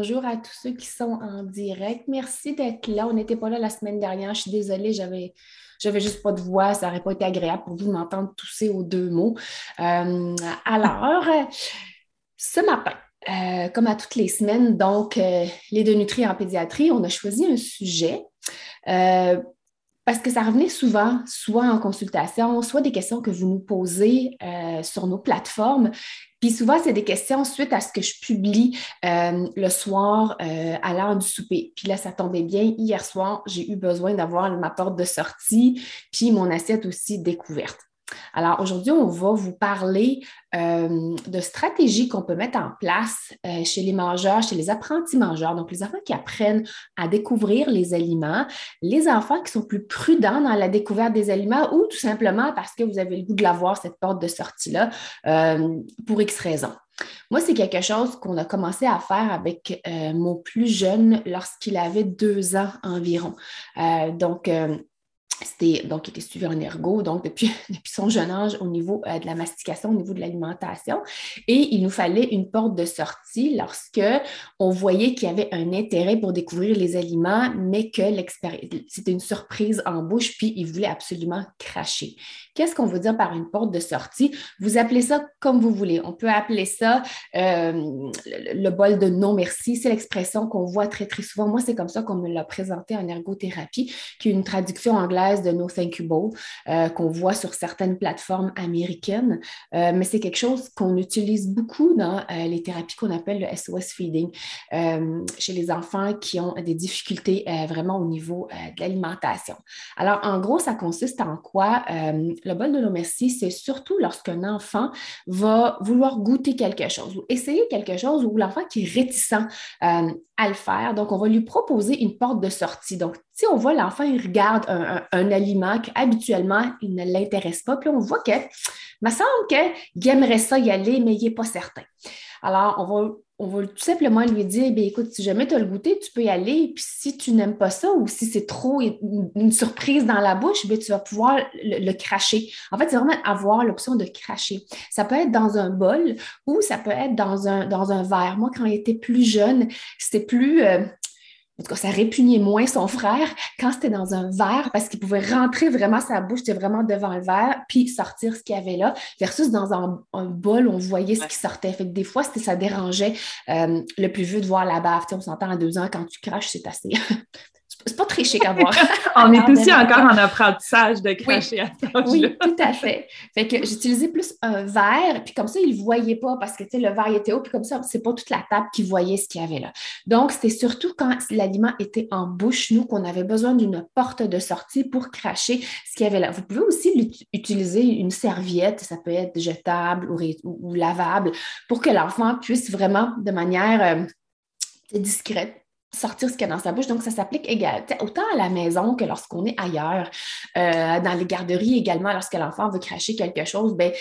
Bonjour à tous ceux qui sont en direct. Merci d'être là. On n'était pas là la semaine dernière. Je suis désolée, j'avais, j'avais juste pas de voix. Ça n'aurait pas été agréable pour vous de m'entendre tousser aux deux mots. Euh, alors, ce matin, euh, comme à toutes les semaines, donc, euh, les deux nutris en pédiatrie, on a choisi un sujet parce que ça revenait souvent, soit en consultation, soit des questions que vous nous posez sur nos plateformes. Puis souvent, c'est des questions suite à ce que je publie euh, le soir euh, à l'heure du souper. Puis là, ça tombait bien. Hier soir, j'ai eu besoin d'avoir ma porte de sortie, puis mon assiette aussi découverte. Alors aujourd'hui, on va vous parler euh, de stratégies qu'on peut mettre en place euh, chez les mangeurs, chez les apprentis mangeurs, donc les enfants qui apprennent à découvrir les aliments, les enfants qui sont plus prudents dans la découverte des aliments ou tout simplement parce que vous avez le goût de l'avoir, cette porte de sortie-là, euh, pour X raisons. Moi, c'est quelque chose qu'on a commencé à faire avec mon plus jeune lorsqu'il avait deux ans environ. donc, c'était donc il était suivi en ergo, donc depuis, son jeune âge au niveau euh, de la mastication, au niveau de l'alimentation. Et il nous fallait une porte de sortie lorsque on voyait qu'il y avait un intérêt pour découvrir les aliments, mais que c'était une surprise en bouche, puis il voulait absolument cracher. Qu'est-ce qu'on veut dire par une porte de sortie? Vous appelez ça comme vous voulez. On peut appeler ça euh, le, bol de non merci. C'est l'expression qu'on voit très, très souvent. Moi, c'est comme ça qu'on me l'a présenté en ergothérapie, qui est une traduction anglaise de No Thank You Bowl qu'on voit sur certaines plateformes américaines, euh, mais c'est quelque chose qu'on utilise beaucoup dans euh, les thérapies qu'on appelle le SOS feeding chez les enfants qui ont des difficultés vraiment au niveau de l'alimentation. Alors, en gros, ça consiste en quoi? Le bol de no merci, c'est surtout lorsqu'un enfant va vouloir goûter quelque chose ou essayer quelque chose ou l'enfant qui est réticent à le faire. Donc, on va lui proposer une porte de sortie. Donc, si on voit l'enfant, il regarde un, aliment qu'habituellement, il ne l'intéresse pas, puis on voit que, me semble qu'il aimerait ça y aller, mais il n'est pas certain. Alors, on va, on va tout simplement lui dire, bien, écoute, si jamais tu as le goûter, tu peux y aller, puis si tu n'aimes pas ça ou si c'est trop une, surprise dans la bouche, bien, tu vas pouvoir le, cracher. En fait, c'est vraiment avoir l'option de cracher. Ça peut être dans un bol ou ça peut être dans un, dans un verre. Moi, quand j'étais plus jeune, c'était plus... Euh, en tout cas, ça répugnait moins son frère quand c'était dans un verre parce qu'il pouvait rentrer vraiment sa bouche, c'était vraiment devant le verre, puis sortir ce qu'il y avait là, versus dans un, bol, on voyait ce qui sortait. Fait que des fois, ça dérangeait euh, le plus vieux de voir la bave. on s'entend à deux ans, quand tu craches, c'est assez. c'est pas très chic à voir. On est aussi encore en apprentissage de cracher à Oui, tout à fait. Fait que j'utilisais plus un verre, puis comme ça, ils ne voyaient pas parce que le verre était haut, puis comme ça, c'est pas toute la table qui voyait ce qu'il y avait là. Donc, c'était surtout quand l'aliment était en bouche, nous, qu'on avait besoin d'une porte de sortie pour cracher ce qu'il y avait là. Vous pouvez aussi utiliser une serviette, ça peut être jetable ou, lavable, pour que l'enfant puisse vraiment, de manière euh, discrète, sortir ce qu'il y a dans sa bouche. Donc, ça s'applique autant à la maison que lorsqu'on est ailleurs. Euh, dans les garderies également, lorsque l'enfant veut cracher quelque chose, ben,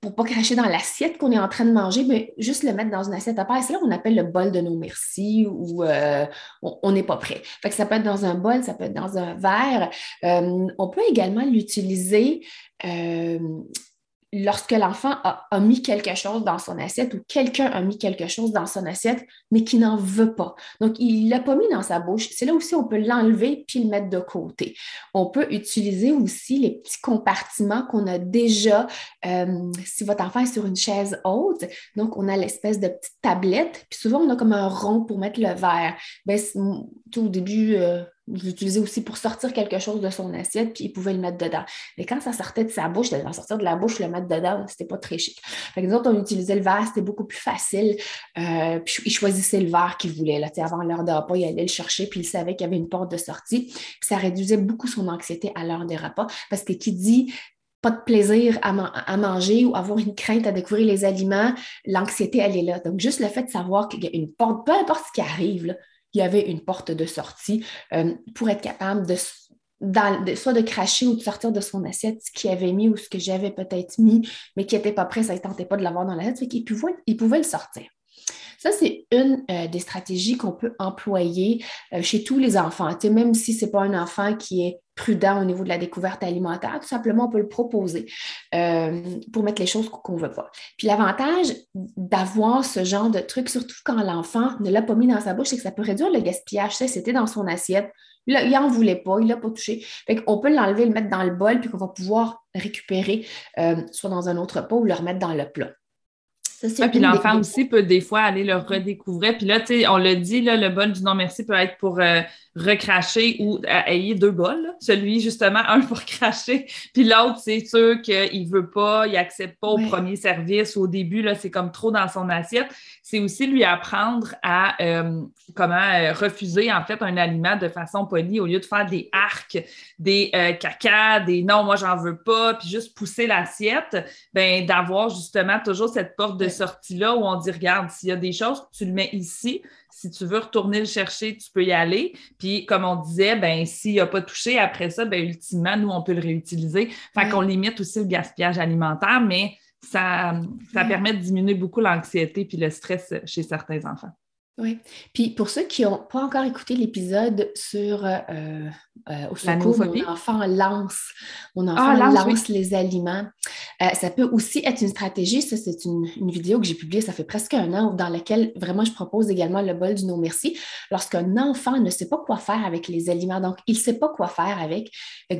pour ne pas cracher dans l'assiette qu'on est en train de manger, mais juste le mettre dans une assiette à part. C'est là qu'on appelle le bol de nos merci ou euh, on n'est pas prêt. Fait que ça peut être dans un bol, ça peut être dans un verre. Euh, on peut également l'utiliser lorsque l'enfant a, mis quelque chose dans son assiette ou quelqu'un a mis quelque chose dans son assiette, mais qui n'en veut pas. Donc, il ne l'a pas mis dans sa bouche. C'est là aussi on peut l'enlever puis le mettre de côté. On peut utiliser aussi les petits compartiments qu'on a déjà. Euh, si votre enfant est sur une chaise haute, donc on a l'espèce de petite tablette, puis souvent on a comme un rond pour mettre le verre. Ben, tout au début, euh, je l'utilisais aussi pour sortir quelque chose de son assiette, puis il pouvait le mettre dedans. Mais quand ça sortait de sa bouche, de sortir de la bouche, le mettre dedans, c'était pas très chic. Par exemple, on utilisait le verre, c'était beaucoup plus facile. Euh, puis il choisissait le verre qu'il voulait. Là, avant l'heure de repas, il allait le chercher, puis il savait qu'il y avait une porte de sortie. Puis ça réduisait beaucoup son anxiété à l'heure des repas, parce que qui dit pas de plaisir à, manger ou avoir une crainte à découvrir les aliments, l'anxiété, elle est là. Donc, juste le fait de savoir qu'il y a une porte, peu importe ce qui arrive, il y avait une porte de sortie euh, pour être capable de, soit de cracher ou de sortir de son assiette ce qu'il avait mis ou ce que j'avais peut-être mis, mais qui n'était pas prêt, ça ne tentait pas de l'avoir dans l'assiette, fait qu'il pouvait, il pouvait le sortir. Ça, c'est une euh, des stratégies qu'on peut employer euh, chez tous les enfants. même si ce n'est pas un enfant qui est prudent au niveau de la découverte alimentaire, tout simplement, on peut le proposer euh, pour mettre les choses qu'on ne veut pas. Puis l'avantage d'avoir ce genre de truc, surtout quand l'enfant ne l'a pas mis dans sa bouche, c'est que ça peut réduire le gaspillage. C'était dans son assiette. il n'en voulait pas, il ne l'a pas touché. Fait on peut l'enlever, le mettre dans le bol, puis qu'on va pouvoir récupérer soit dans un autre pot ou le remettre dans le plat puis l'enfant aussi peut des fois aller le redécouvrir. Puis là, tu sais, on l'a dit, là, le bol du non-merci peut être pour euh, recracher ou ayez deux bols. Celui, justement, un pour cracher, puis l'autre, c'est sûr qu'il ne veut pas, il n'accepte pas au premier service. Au début, là, c'est comme trop dans son assiette. C'est aussi lui apprendre à euh, comment euh, refuser, en fait, un aliment de façon polie au lieu de faire des arcs, des caca, des non, moi, j'en veux pas, puis juste pousser l'assiette, ben d'avoir justement toujours cette porte de sortie-là où on dit, regarde, s'il y a des choses, tu le mets ici. Si tu veux retourner le chercher, tu peux y aller. Puis, comme on disait, ben s'il n'a pas touché, après ça, ben ultimement, nous, on peut le réutiliser. Fait qu'on limite aussi le gaspillage alimentaire, mais ça, ça permet de diminuer beaucoup l'anxiété puis le stress chez certains enfants. Oui. Puis pour ceux qui n'ont pas encore écouté l'épisode sur euh, euh, au secours, mon enfant lance, mon enfant ah, lance, les aliments. Euh, ça peut aussi être une stratégie. Ça, c'est une, vidéo que j'ai publiée, ça fait presque un an, dans laquelle vraiment je propose également le bol du non merci. Lorsqu'un enfant ne sait pas quoi faire avec les aliments, donc il ne sait pas quoi faire avec,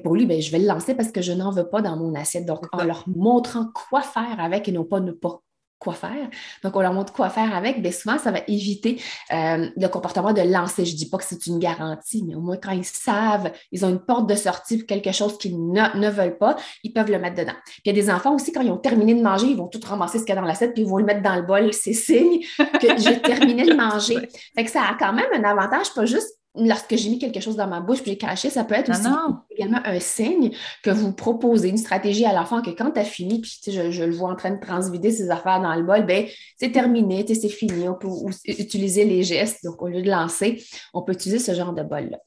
pour lui, ben, je vais le lancer parce que je n'en veux pas dans mon assiette. Donc, en leur montrant quoi faire avec et non pas ne pas quoi faire. Donc, on leur montre quoi faire avec. Bien souvent, ça va éviter euh, le comportement de lancer. Je ne dis pas que c'est une garantie, mais au moins quand ils savent, ils ont une porte de sortie pour quelque chose qu'ils ne, veulent pas, ils peuvent le mettre dedans. Puis il y a des enfants aussi, quand ils ont terminé de manger, ils vont tout ramasser ce qu'il y a dans l'assiette, puis ils vont le mettre dans le bol. C'est signe que j'ai terminé de manger. Fait que ça a quand même un avantage, pas juste lorsque j'ai mis quelque chose dans ma bouche puis j'ai craché, ça peut être aussi également un signe que vous proposez une stratégie à l'enfant que quand tu as fini, puis je, je, le vois en train de transvider ses affaires dans le bol, ben c'est terminé, c'est fini. On peut utiliser les gestes. Donc, au lieu de lancer, on peut utiliser ce genre de bol-là.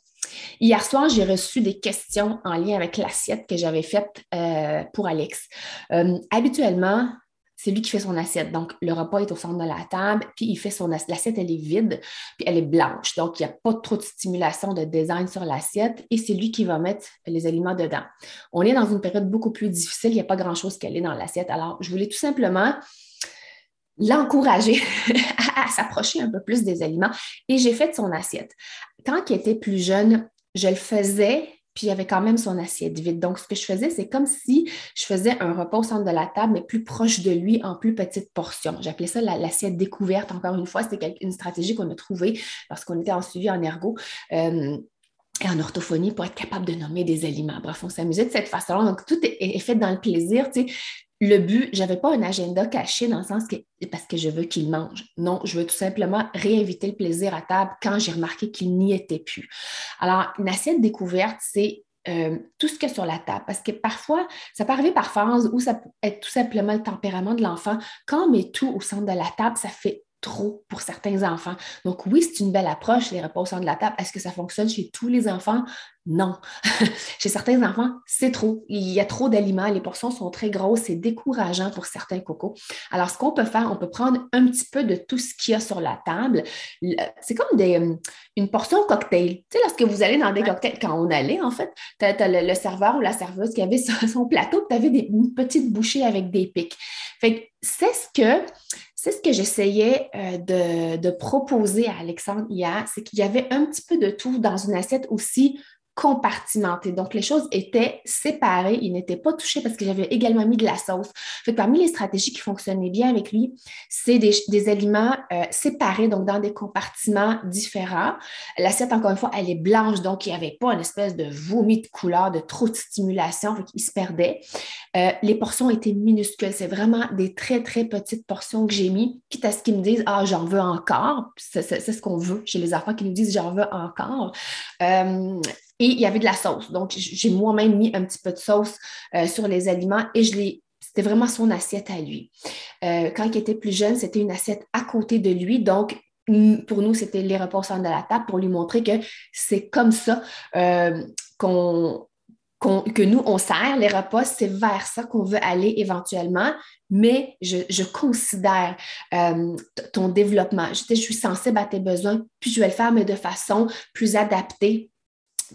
Hier soir, j'ai reçu des questions en lien avec l'assiette que j'avais faite euh, pour Alex. Euh, habituellement, c'est lui qui fait son assiette. Donc, le repas est au centre de la table, puis il fait son assiette. L'assiette, elle est vide, puis elle est blanche. Donc, il n'y a pas trop de stimulation de design sur l'assiette et c'est lui qui va mettre les aliments dedans. On est dans une période beaucoup plus difficile, il n'y a pas grand-chose qui est dans l'assiette. Alors, je voulais tout simplement l'encourager à, s'approcher un peu plus des aliments et j'ai fait son assiette. Quand il était plus jeune, je le faisais puis il y avait quand même son assiette vide. Donc, ce que je faisais, c'est comme si je faisais un repas au centre de la table, mais plus proche de lui, en plus petites portions. J'appelais ça l'assiette découverte. Encore une fois, c'était une stratégie qu'on a trouvée lorsqu'on était en suivi en ergo. Euh, et en orthophonie pour être capable de nommer des aliments. Bref, on s'amusait de cette façon-là. Donc, tout est, fait dans le plaisir. Tu sais le but, je n'avais pas un agenda caché dans le sens que parce que je veux qu'il mange. Non, je veux tout simplement réinviter le plaisir à table quand j'ai remarqué qu'il n'y était plus. Alors, une assiette découverte, c'est euh, tout ce qu'il y a sur la table. Parce que parfois, ça peut arriver par phase ou ça peut être tout simplement le tempérament de l'enfant. Quand on met tout au centre de la table, ça fait trop pour certains enfants. Donc oui, c'est une belle approche, les repas au centre de la table. Est-ce que ça fonctionne chez tous les enfants? Non. chez certains enfants, c'est trop. Il y a trop d'aliments, les portions sont très grosses, c'est décourageant pour certains cocos. Alors, ce qu'on peut faire, on peut prendre un petit peu de tout ce qu'il y a sur la table. C'est comme des, euh, une portion cocktail. Tu sais, lorsque vous allez dans des cocktails, quand on allait, en fait, tu as, le, serveur ou la serveuse qui avait son, plateau, tu avais des, une petite bouchée avec des pics. Fait que c'est ce que c'est ce que j'essayais euh, de, de, proposer à Alexandre hier, c'est qu'il y avait un petit peu de tout dans une assiette aussi compartimenté. Donc, les choses étaient séparées, ils n'étaient pas touchés parce que j'avais également mis de la sauce. Parmi les stratégies qui fonctionnaient bien avec lui, c'est des, aliments euh, séparés, donc dans des compartiments différents. L'assiette, encore une fois, elle est blanche, donc il n'y avait pas une espèce de vomi de couleur, de trop de stimulation, fait qu'il se perdait. Euh, les portions étaient minuscules. C'est vraiment des très, très petites portions que j'ai mis, quitte à ce qu'ils me disent Ah, j'en veux encore. C'est ce qu'on veut chez les enfants qui nous disent J'en veux encore. Euh, et il y avait de la sauce. Donc, j'ai moi-même mis un petit peu de sauce euh, sur les aliments et je l'ai c'était vraiment son assiette à lui. Euh, quand il était plus jeune, c'était une assiette à côté de lui. Donc, pour nous, c'était les repas au de la table pour lui montrer que c'est comme ça euh, qu'on, que nous, on sert les repas. C'est vers ça qu'on veut aller éventuellement. Mais je, je considère ton développement. Je, je suis sensible à tes besoins, puis je vais le faire, mais de façon plus adaptée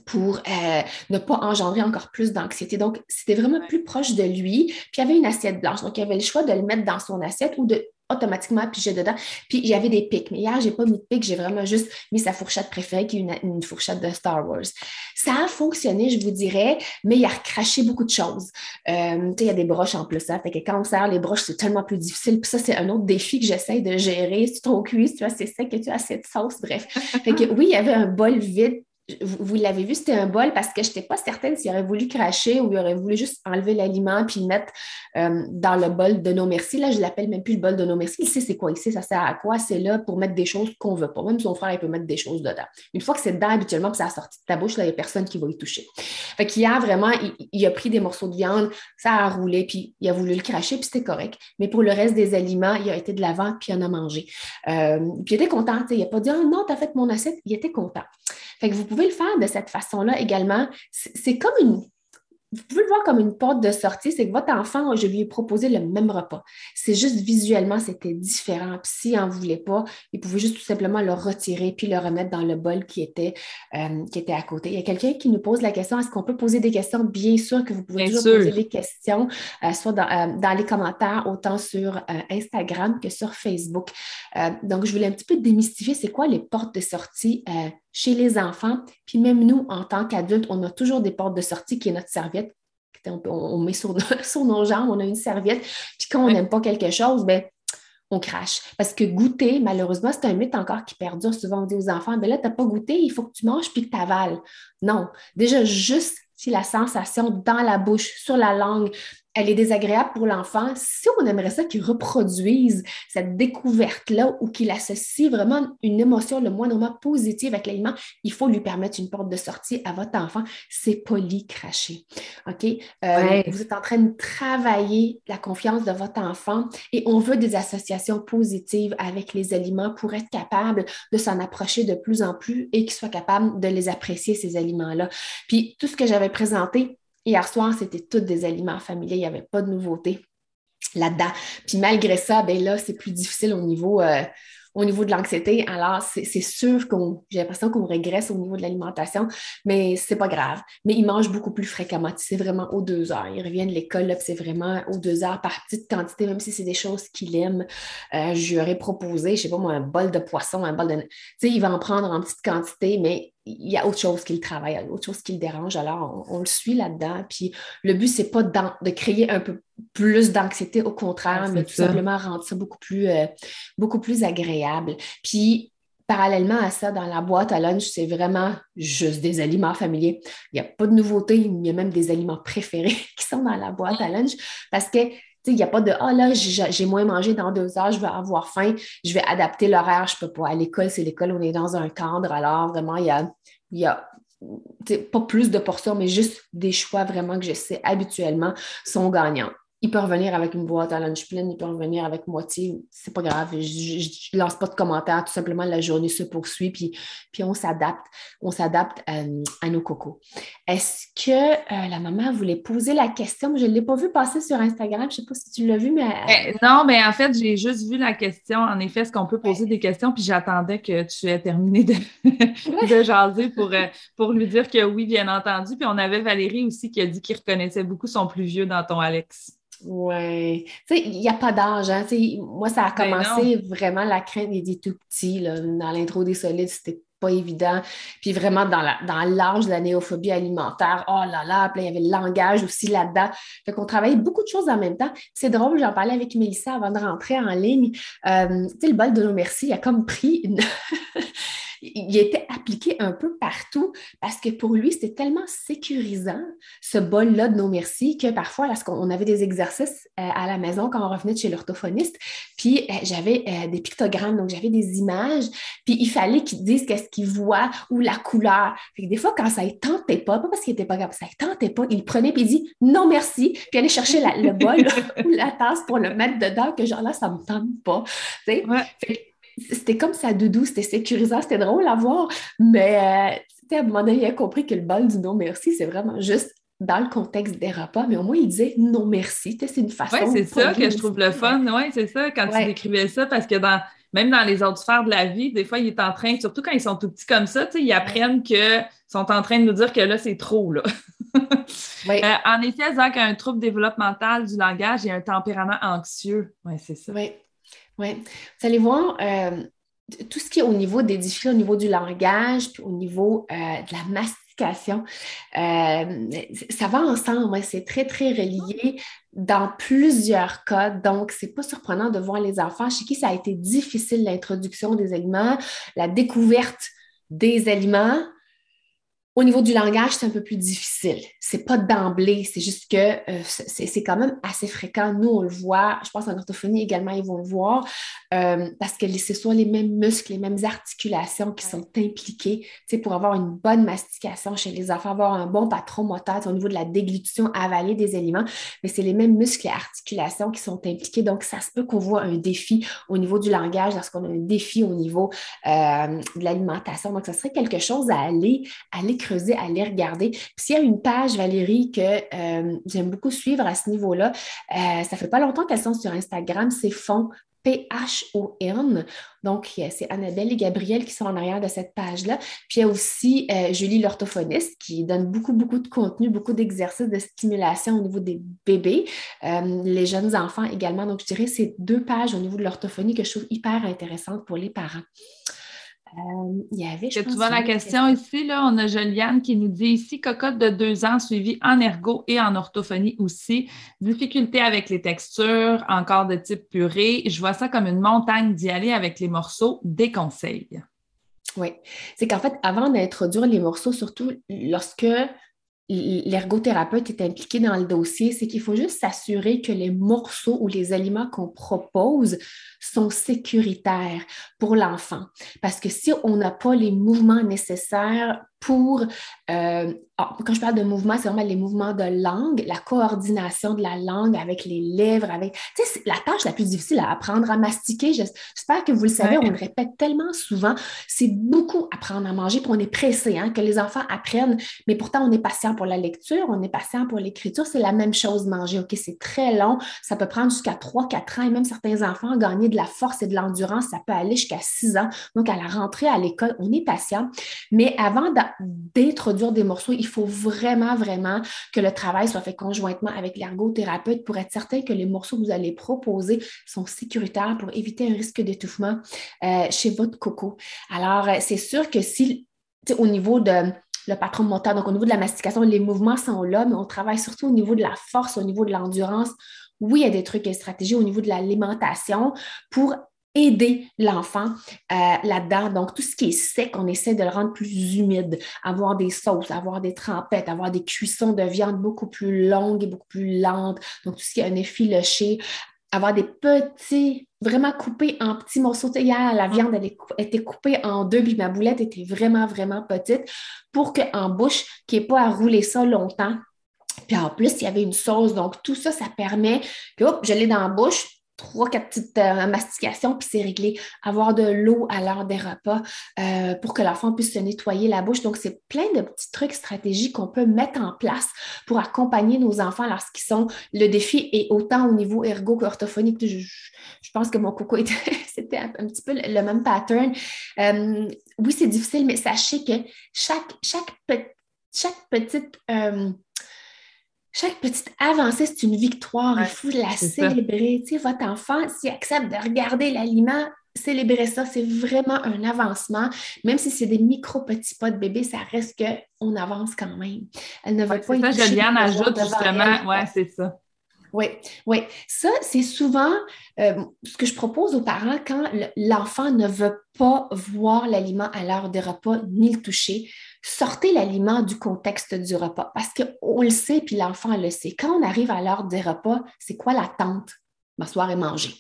pour euh, ne pas engendrer encore plus d'anxiété. Donc, c'était vraiment plus proche de lui. Puis, il y avait une assiette blanche. Donc, il y avait le choix de le mettre dans son assiette ou de automatiquement piger dedans. Puis, il y avait des pics. Mais hier, je n'ai pas mis de pics. J'ai vraiment juste mis sa fourchette préférée, qui est une, fourchette de Star Wars. Ça a fonctionné, je vous dirais, mais il a recraché beaucoup de choses. Euh, tu sais, il y a des broches en plus. Ça hein. fait que quand on sert les broches, c'est tellement plus difficile. Puis ça, c'est un autre défi que j'essaie de gérer. Si tu trop cuit, si tu as assez sec, que tu as assez de sauce, bref. Fait que oui, il y avait un bol vide vous, l'avez vu, c'était un bol parce que je n'étais pas certaine s'il aurait voulu cracher ou il aurait voulu juste enlever l'aliment puis le mettre euh, dans le bol de nos merci. Là, je ne l'appelle même plus le bol de nos merci. Il sait c'est quoi, il sait ça sert à quoi. C'est là pour mettre des choses qu'on ne veut pas. Même son frère, il peut mettre des choses dedans. Une fois que c'est dedans, habituellement, que ça a sorti de ta bouche, il n'y a personne qui va y toucher. Fait qu'il a vraiment, il, a pris des morceaux de viande, ça a roulé, puis il a voulu le cracher, puis c'était correct. Mais pour le reste des aliments, il a été de l'avant, puis il en a mangé. Euh, puis il était content. Il n'a pas dit oh, non, tu as fait mon assiette. Il était content. Fait que vous pouvez le faire de cette façon-là également. C'est comme une, vous pouvez le voir comme une porte de sortie, c'est que votre enfant, je lui ai proposé le même repas. C'est juste visuellement, c'était différent. Puis s'il n'en voulait pas, il pouvait juste tout simplement le retirer puis le remettre dans le bol qui était, euh, qui était à côté. Il y a quelqu'un qui nous pose la question, est-ce qu'on peut poser des questions? Bien sûr que vous pouvez toujours poser des questions, euh, soit euh, dans, les commentaires, autant sur Instagram que sur Facebook. donc, je voulais un petit peu démystifier, c'est quoi les portes de sortie chez les enfants. Puis même nous, en tant qu'adultes, on a toujours des portes de sortie qui est notre serviette. On, met sur, nos jambes, on a une serviette. Puis quand on n'aime pas quelque chose, ben, on crache. Parce que goûter, malheureusement, c'est un mythe encore qui perdure. Souvent, on dit aux enfants, ben là, tu n'as pas goûté, il faut que tu manges puis que tu avales. Non. Déjà, juste si la sensation dans la bouche, sur la langue, elle est désagréable pour l'enfant, si on aimerait ça qu'il reproduise cette découverte-là ou qu'il associe vraiment une émotion le moindrement positive avec l'aliment, il faut lui permettre une porte de sortie à votre enfant. C'est poli cracher. OK? Euh, vous êtes en train de travailler la confiance de votre enfant et on veut des associations positives avec les aliments pour être capable de s'en approcher de plus en plus et qu'il soit capable de les apprécier, ces aliments-là. Puis tout ce que j'avais présenté, Hier soir, c'était tous des aliments familiers, il n'y avait pas de nouveautés là-dedans. Puis malgré ça, ben là, c'est plus difficile au niveau, euh, de l'anxiété. Alors, c'est sûr qu'on, j'ai l'impression qu'on régresse au niveau de l'alimentation, mais c'est pas grave. Mais il mange beaucoup plus fréquemment. C'est vraiment aux deux heures. Il revient de l'école, c'est vraiment aux deux heures par petite quantité, même si c'est des choses qu'il aime. Euh, je proposé, je sais pas moi, un bol de poisson, un bol de. Tu sais, il va en prendre en petite quantité, mais il y a autre chose qui le travaille, autre chose qui le dérange. Alors, on, le suit là-dedans. Puis le but, c'est pas de créer un peu plus d'anxiété, au contraire, mais tout simplement rendre ça beaucoup plus, euh, beaucoup plus agréable. Puis parallèlement à ça, dans la boîte à lunch, c'est vraiment juste des aliments familiers. Il n'y a pas de nouveauté, il y a même des aliments préférés qui sont dans la boîte à lunch parce que il n'y a pas de Ah là, j'ai moins mangé dans deux heures, je vais avoir faim, je vais adapter l'horaire, je ne peux pas. À l'école, c'est l'école, on est dans un cadre, alors vraiment, il y a, y a pas plus de portions, mais juste des choix vraiment que je sais habituellement sont gagnants. Il peut revenir avec une boîte à lunch pleine, il peut revenir avec moitié, c'est pas grave, je, ne lance pas de commentaires, tout simplement la journée se poursuit, puis, puis on s'adapte, on s'adapte euh, à, nos cocos. Est-ce que euh, la maman voulait poser la question? Je ne l'ai pas vu passer sur Instagram, je ne sais pas si tu l'as vu, mais... Eh, non, mais en fait, j'ai juste vu la question, en effet, est-ce qu'on peut poser des questions, puis j'attendais que tu aies terminé de, de jaser pour, euh, pour lui dire que oui, bien entendu, puis on avait Valérie aussi qui a dit qu'il reconnaissait beaucoup son plus vieux dans ton Alex. Oui. Tu sais, il n'y a pas d'âge. Hein? Moi, ça a ben commencé vraiment la crainte des tout petits. Là. Dans l'intro des solides, c'était pas évident. Puis vraiment, dans l'âge dans de la néophobie alimentaire, oh là là, il y avait le langage aussi là-dedans. Fait qu'on travaillait beaucoup de choses en même temps. C'est drôle, j'en parlais avec Mélissa avant de rentrer en ligne. Euh, tu sais, le bol de nos merci, il a comme pris une... il était appliqué un peu partout parce que pour lui, c'était tellement sécurisant, ce bol-là de nos merci, que parfois, lorsqu'on avait des exercices euh, à la maison quand on revenait de chez l'orthophoniste, puis euh, j'avais euh, des pictogrammes, donc j'avais des images, puis il fallait qu'il dise qu'est-ce qu'il voit ou la couleur. des fois, quand ça ne tentait pas, pas parce qu'il n'était pas capable, ça ne tentait pas, il prenait puis il dit non merci, puis allait chercher le bol ou la tasse pour le mettre dedans, que genre là, ça ne me tente pas c'était comme ça doudou, c'était sécurisant, c'était drôle à voir, mais euh, à un moment donné, il a compris que le bol du non merci, c'est vraiment juste dans le contexte des repas, mais au moins il disait non merci, c'est une façon. Oui, c'est ça que je trouve le fun, oui, c'est ça, quand tu décrivais ça, parce que dans, même dans les autres sphères de la vie, des fois, il est en train, surtout quand ils sont tout petits comme ça, ils apprennent qu'ils sont en train de nous dire que là, c'est trop, là. oui. Euh, en effet, Zach a un trouble développemental du langage et un tempérament anxieux. Oui, c'est ça. Oui. Oui. Vous allez voir, euh, tout ce qui est au niveau des difficultés, au niveau du langage, puis au niveau euh, de la mastication, euh, ça va ensemble. C'est très, très relié dans plusieurs cas. Donc, ce n'est pas surprenant de voir les enfants chez qui ça a été difficile l'introduction des aliments, la découverte des aliments, au niveau du langage, c'est un peu plus difficile. C'est pas d'emblée, c'est juste que euh, c'est quand même assez fréquent. Nous, on le voit, je pense en orthophonie également, ils vont le voir, euh, parce que ce sont les mêmes muscles, les mêmes articulations qui sont impliquées pour avoir une bonne mastication chez les enfants, avoir un bon patron moteur au niveau de la déglutition, avaler des aliments, mais c'est les mêmes muscles et articulations qui sont impliqués. Donc, ça se peut qu'on voit un défi au niveau du langage lorsqu'on a un défi au niveau euh, de l'alimentation. Donc, ça serait quelque chose à aller, à aller creuser, aller regarder. Puis s'il y a une page, Valérie, que euh, j'aime beaucoup suivre à ce niveau-là, euh, ça fait pas longtemps qu'elles sont sur Instagram, c'est Fond P-H-O-N. Donc, c'est Annabelle et Gabriel qui sont en arrière de cette page-là. Puis il y a aussi euh, Julie l'orthophoniste qui donne beaucoup, beaucoup de contenu, beaucoup d'exercices de stimulation au niveau des bébés, les jeunes enfants également. Donc, je dirais c'est deux pages au niveau de l'orthophonie que je trouve hyper intéressantes pour les parents. Euh, il y avait, je tu vois la question, ici, là, on a Juliane qui nous dit ici, cocotte de deux ans suivie en ergo et en orthophonie aussi. Difficulté avec les textures, encore de type purée. Je vois ça comme une montagne d'y aller avec les morceaux. Des conseils. Oui. C'est qu'en fait, avant d'introduire les morceaux, surtout lorsque l'ergothérapeute est impliqué dans le dossier, c'est qu'il faut juste s'assurer que les morceaux ou les aliments qu'on propose sont sécuritaires pour l'enfant. Parce que si on n'a pas les mouvements nécessaires pour, euh, ah, quand je parle de mouvement, c'est vraiment les mouvements de langue, la coordination de la langue avec les lèvres, avec, tu sais, la tâche la plus difficile à apprendre à mastiquer. J'espère que vous le savez, on le répète tellement souvent. C'est beaucoup apprendre à manger, puis on est pressé, hein, que les enfants apprennent, mais pourtant on est patient pour la lecture, on est patient pour l'écriture. C'est la même chose manger. OK, c'est très long, ça peut prendre jusqu'à 3-4 ans, et même certains enfants gagner de la force et de l'endurance, ça peut aller jusqu'à 6 ans. Donc, à la rentrée à l'école, on est patient. Mais avant d'introduire des morceaux, il faut vraiment, vraiment que le travail soit fait conjointement avec l'ergothérapeute pour être certain que les morceaux que vous allez proposer sont sécuritaires pour éviter un risque d'étouffement euh, chez votre coco. Alors, euh, c'est sûr que si, au niveau de le patron moteur, donc au niveau de la mastication, les mouvements sont là, mais on travaille surtout au niveau de la force, au niveau de l'endurance. Oui, il y a des trucs et stratégies au niveau de l'alimentation pour aider l'enfant euh, là-dedans. Donc, tout ce qui est sec, on essaie de le rendre plus humide, avoir des sauces, avoir des trempettes, avoir des cuissons de viande beaucoup plus longues et beaucoup plus lentes. Donc, tout ce qui est un effiloché, avoir des petits, vraiment coupés en petits morceaux. Hier, la viande elle était coupée en deux, puis ma boulette était vraiment, vraiment petite pour qu'en bouche, qu'il n'y ait pas à rouler ça longtemps, Puis en plus, il y avait une sauce. Donc, tout ça, ça permet que, hop, je l'ai dans la bouche, trois, quatre petites euh, mastications, puis c'est réglé. Avoir de l'eau à l'heure des repas euh, pour que l'enfant puisse se nettoyer la bouche. Donc, c'est plein de petits trucs stratégiques qu'on peut mettre en place pour accompagner nos enfants lorsqu'ils sont. Le défi est autant au niveau ergo qu'orthophonique. Je, je, pense que mon coco c'était un, petit peu le, même pattern. Euh, oui, c'est difficile, mais sachez que chaque, chaque petite chaque petite avancée, c'est une victoire. Il faut la célébrer. votre enfant, s'il accepte de regarder l'aliment, célébrer ça, c'est vraiment un avancement. Même si c'est des micro petits pas de bébé, ça reste qu'on avance quand même. Elle ne veut pas être. Ça, Juliane ajoute justement, oui, c'est ça. Oui, oui. Ça, c'est souvent euh, ce que je propose aux parents quand l'enfant ne veut pas voir l'aliment à l'heure des repas ni le toucher sortez l'aliment du contexte du repas parce qu'on le sait, puis l'enfant le sait. Quand on arrive à l'heure des repas, c'est quoi l'attente? M'asseoir et manger.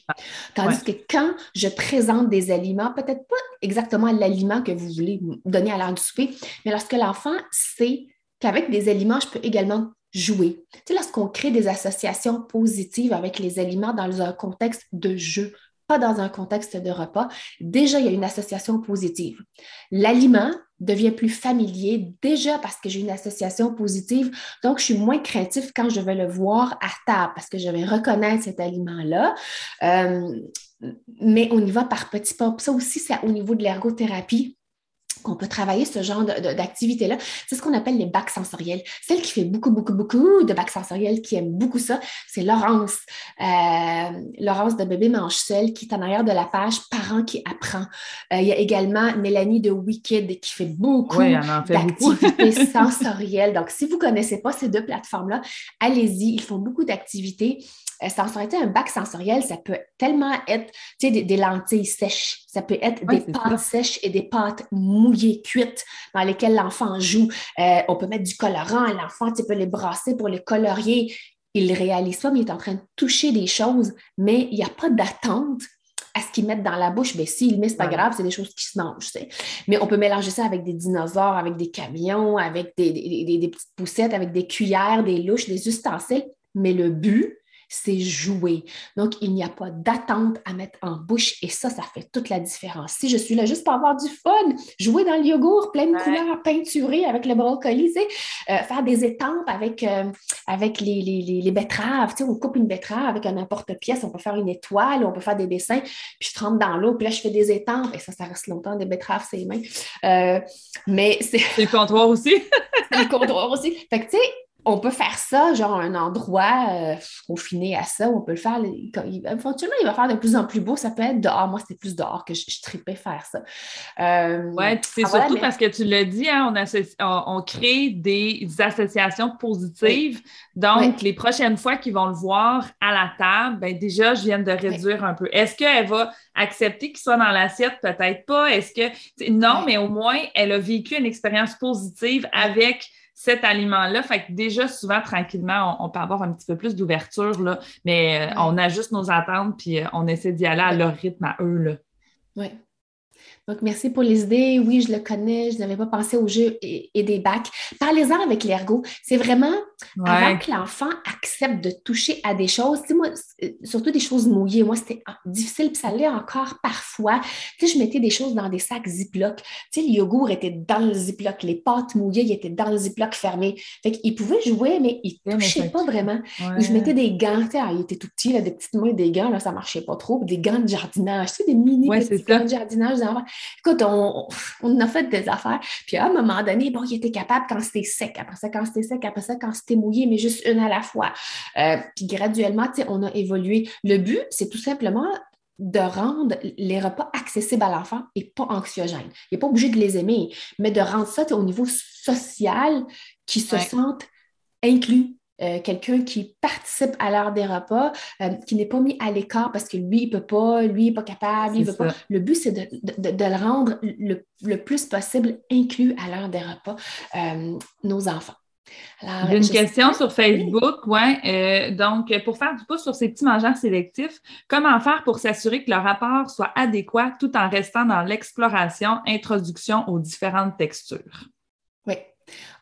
Tandis que quand je présente des aliments, peut-être pas exactement l'aliment que vous voulez donner à l'heure du souper, mais lorsque l'enfant sait qu'avec des aliments, je peux également jouer. Lorsqu'on crée des associations positives avec les aliments dans un contexte de jeu, pas dans un contexte de repas, déjà, il y a une association positive. L'aliment devient plus familier déjà parce que j'ai une association positive. Donc, je suis moins craintif quand je vais le voir à table parce que je vais reconnaître cet aliment-là. Euh, mais on y va par petits pas. Ça aussi, c'est au niveau de l'ergothérapie qu'on peut travailler ce genre d'activité-là, c'est ce qu'on appelle les bacs sensoriels. Celle qui fait beaucoup, beaucoup, beaucoup de bacs sensoriels, qui aime beaucoup ça, c'est Laurence. Euh, Laurence de Bébé Mange Seul, qui est en arrière de la page Parents qui apprend. Euh, il y a également Mélanie de Wicked qui fait beaucoup d'activités sensorielles. Donc, si vous ne connaissez pas ces deux plateformes-là, allez-y. Ils font beaucoup d'activités sensorialité, un bac sensoriel, ça peut tellement être des, des, lentilles sèches, ça peut être des pâtes sèches et des pâtes mouillées, cuites, dans lesquelles l'enfant joue. Euh, on peut mettre du colorant, l'enfant peut les brasser pour les colorier. Il ne réalise pas, mais il est en train de toucher des choses, mais il n'y a pas d'attente à ce qu'ils mettent dans la bouche. Mais s'il met, ce n'est pas grave, c'est des choses qui se mangent. Mais on peut mélanger ça avec des dinosaures, avec des camions, avec des, des petites poussettes, avec des cuillères, des louches, des ustensiles. Mais le but, c'est jouer. Donc, il n'y a pas d'attente à mettre en bouche et ça, ça fait toute la différence. Si je suis là juste pour avoir du fun, jouer dans le yogourt, plein de couleurs, avec le brocoli, euh, faire des étampes avec, euh, avec les, les, les, betteraves, on coupe une betterave avec un emporte-pièce, on peut faire une étoile, on peut faire des dessins, puis je trempe dans l'eau, puis là, je fais des étampes et ça, ça reste longtemps, des betteraves, c'est mains. Euh, mais c'est... C'est le comptoir aussi. c'est le comptoir aussi. Fait que, tu sais, on peut faire ça, genre un endroit euh, confiné à ça, on peut le faire. éventuellement, il va faire de plus en plus beau. Ça peut être dehors. Moi, c'était plus dehors que je, tripais faire ça. Euh, oui, c'est surtout parce que tu l'as dit, hein, on, crée des associations positives. Donc, les prochaines fois qu'ils vont le voir à la table, ben, déjà, je viens de réduire un peu. Est-ce qu'elle va accepter qu'il soit dans l'assiette? Peut-être pas. Est-ce que. Non, mais au moins, elle a vécu une expérience positive avec cet aliment-là. Fait que déjà, souvent, tranquillement, on, peut avoir un petit peu plus d'ouverture, là, mais euh, on ajuste nos attentes, puis euh, on essaie d'y aller à leur rythme à eux. Oui. Donc, merci pour les idées. Oui, je le connais. Je n'avais pas pensé au jeu et, des bacs. Parlez-en avec l'ergo. C'est vraiment avant que l'enfant accepte de toucher à des choses. Tu sais, moi, euh, surtout des choses mouillées. Moi, c'était difficile, puis ça l'est encore parfois. Tu sais, je mettais des choses dans des sacs Ziploc. Tu sais, le yogourt était dans le Ziploc. Les pâtes mouillées, ils étaient dans le Ziploc fermé. Fait qu'il pouvait jouer, mais il ne touchait pas vraiment. Je mettais des gants. Tu sais, ah, il était tout petit, là, des petites mains, des gants, là, ça ne marchait pas trop. Des gants de jardinage. Tu sais, des mini petits gants de jardinage. Écoute, on, on, a fait des affaires. Puis à un moment donné, bon, il était capable quand c'était sec. Après ça, quand c'était sec. Après ça, quand c'était mouillé, mais juste une à la fois. Euh, puis graduellement, on a évolué. Le but, c'est tout simplement de rendre les repas accessibles à l'enfant et pas anxiogènes. Il n'est pas obligé de les aimer, mais de rendre ça au niveau social, qui se sentent inclus, euh, quelqu'un qui participe à l'heure des repas, euh, qui n'est pas mis à l'écart parce que lui, il ne peut pas, lui, il n'est pas capable, il veut pas. Le but, c'est de, le rendre le, plus possible inclus à l'heure des repas, euh, nos enfants. J'ai une question sur Facebook, ouais. donc, pour faire du pouce sur ces petits mangeurs sélectifs, comment faire pour s'assurer que le rapport soit adéquat tout en restant dans l'exploration, introduction aux différentes textures? Oui.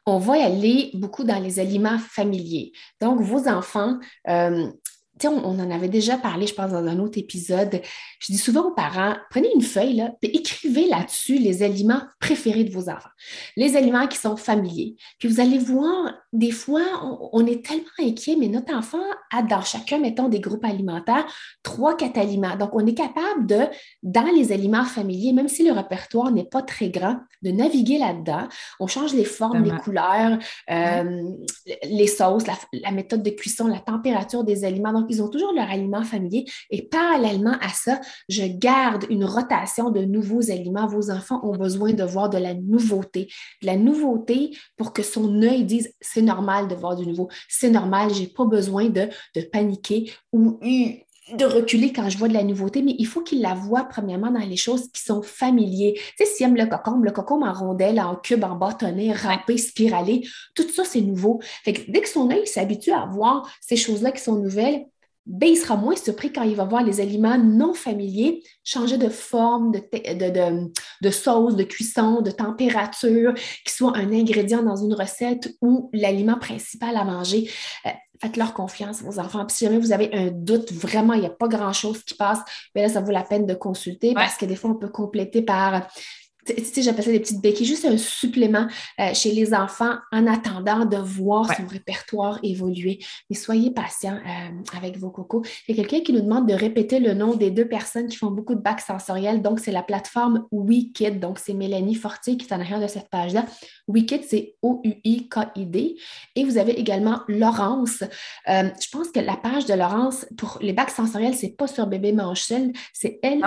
On va aller beaucoup dans les aliments familiers. Donc, vos enfants, euh, on, en avait déjà parlé, je pense, dans un autre épisode. Je dis souvent aux parents, prenez une feuille, là, et écrivez là-dessus les aliments préférés de vos enfants, les aliments qui sont familiers. Puis vous allez voir, des fois, on, est tellement inquiet, mais notre enfant a dans chacun, mettons, des groupes alimentaires, trois, quatre aliments. Donc, on est capable de, dans les aliments familiers, même si le répertoire n'est pas très grand, de naviguer là-dedans. On change les formes, les couleurs, euh, les sauces, la, la méthode de cuisson, la température des aliments. Donc, ils ont toujours leur aliment familier. Et parallèlement à ça, je garde une rotation de nouveaux aliments. Vos enfants ont besoin de voir de la nouveauté. De la nouveauté pour que son œil dise c'est normal de voir du nouveau. C'est normal, je n'ai pas besoin de, paniquer ou de reculer quand je vois de la nouveauté, mais il faut qu'il la voit premièrement dans les choses qui sont familiers. Tu sais, s'il aime le cocombe, le cocombe en rondelle, en cube, en bâtonnet, râpé, spiralé, tout ça, c'est nouveau. Fait que dès que son œil s'habitue à voir ces choses-là qui sont nouvelles, ben, il sera moins surpris quand il va voir les aliments non familiers changer de forme, de, de, sauce, de cuisson, de température, qui soit un ingrédient dans une recette ou l'aliment principal à manger. Euh, faites-leur confiance, vos enfants. Puis si jamais vous avez un doute, vraiment, il n'y a pas grand-chose qui passe, bien là, ça vaut la peine de consulter parce que des fois, on peut compléter par tu sais, j'appelle ça des petites béquilles, juste un supplément euh, chez les enfants en attendant de voir son répertoire évoluer. Mais soyez patient euh, avec vos cocos. Il y a quelqu'un qui nous demande de répéter le nom des deux personnes qui font beaucoup de bacs sensoriels. Donc, c'est la plateforme WeKid. Donc, c'est Mélanie Fortier qui est en arrière de cette page-là. WeKid, c'est O-U-I-K-I-D. Et vous avez également Laurence. Euh, je pense que la page de Laurence pour les bacs sensoriels, c'est pas sur Bébé Mange c'est elle.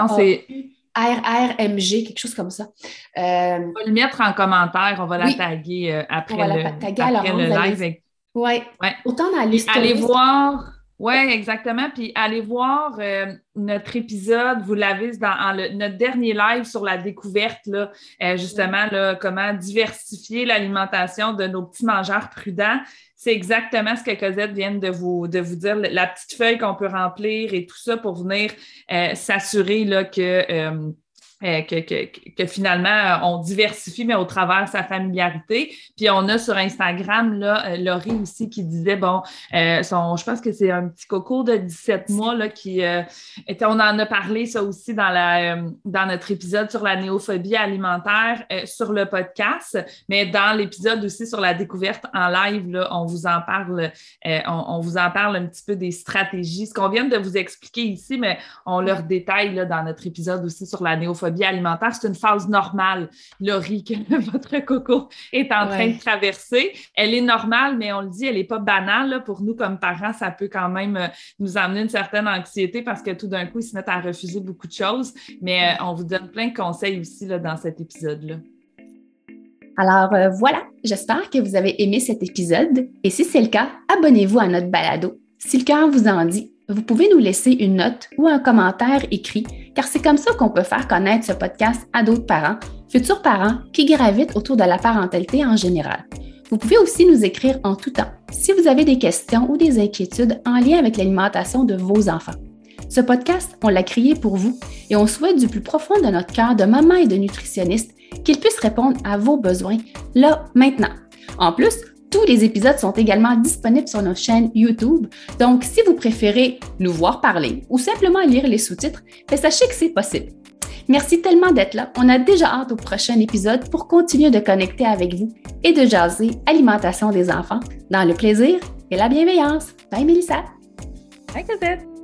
RRMG, quelque chose comme ça. Euh, on va le mettre en commentaire, on va la taguer euh, après, le, après le live. Oui, ouais. autant dans l'histoire. Allez voir, oui, exactement. Puis allez voir euh, notre épisode, vous l'avez dans notre dernier live sur la découverte, là, justement, là, comment diversifier l'alimentation de nos petits mangeurs prudents. C'est exactement ce que Cosette vient de vous, de vous dire, la petite feuille qu'on peut remplir et tout ça pour venir euh, s'assurer que euh, que, finalement, euh, on diversifie, mais au travers sa familiarité. Puis on a sur Instagram, là, euh, Laurie aussi qui disait, bon, je pense que c'est un petit coco de 17 mois là, qui était, on en a parlé ça aussi dans, la, dans notre épisode sur la néophobie alimentaire sur le podcast, mais dans l'épisode aussi sur la découverte en live, là, on vous en parle, on, vous en parle un petit peu des stratégies, ce qu'on vient de vous expliquer ici, mais on leur détaille là, dans notre épisode aussi sur la néophobie alimentaire, c'est une phase normale, Laurie, que votre coco est en train de traverser. Elle est normale, mais on le dit, elle n'est pas banale. Pour nous, comme parents, ça peut quand même euh, nous amener une certaine anxiété parce que tout d'un coup, ils se mettent à refuser beaucoup de choses. Mais euh, on vous donne plein de conseils aussi là, dans cet épisode-là. Alors euh, voilà, j'espère que vous avez aimé cet épisode et si c'est le cas, abonnez-vous à notre balado. Si le cœur vous en dit, vous pouvez nous laisser une note ou un commentaire écrit, car c'est comme ça qu'on peut faire connaître ce podcast à d'autres parents, futurs parents qui gravitent autour de la parentalité en général. Vous pouvez aussi nous écrire en tout temps si vous avez des questions ou des inquiétudes en lien avec l'alimentation de vos enfants. Ce podcast, on l'a créé pour vous et on souhaite du plus profond de notre cœur de maman et de nutritionniste qu'il puisse répondre à vos besoins là, maintenant. En plus, tous les épisodes sont également disponibles sur nos chaînes YouTube. Donc, si vous préférez nous voir parler ou simplement lire les sous-titres, ben, sachez que c'est possible. Merci tellement d'être là. On a déjà hâte au prochain épisode pour continuer de connecter avec vous et de jaser alimentation des enfants dans le plaisir et la bienveillance. Bye Mélissa. Bye Cosette.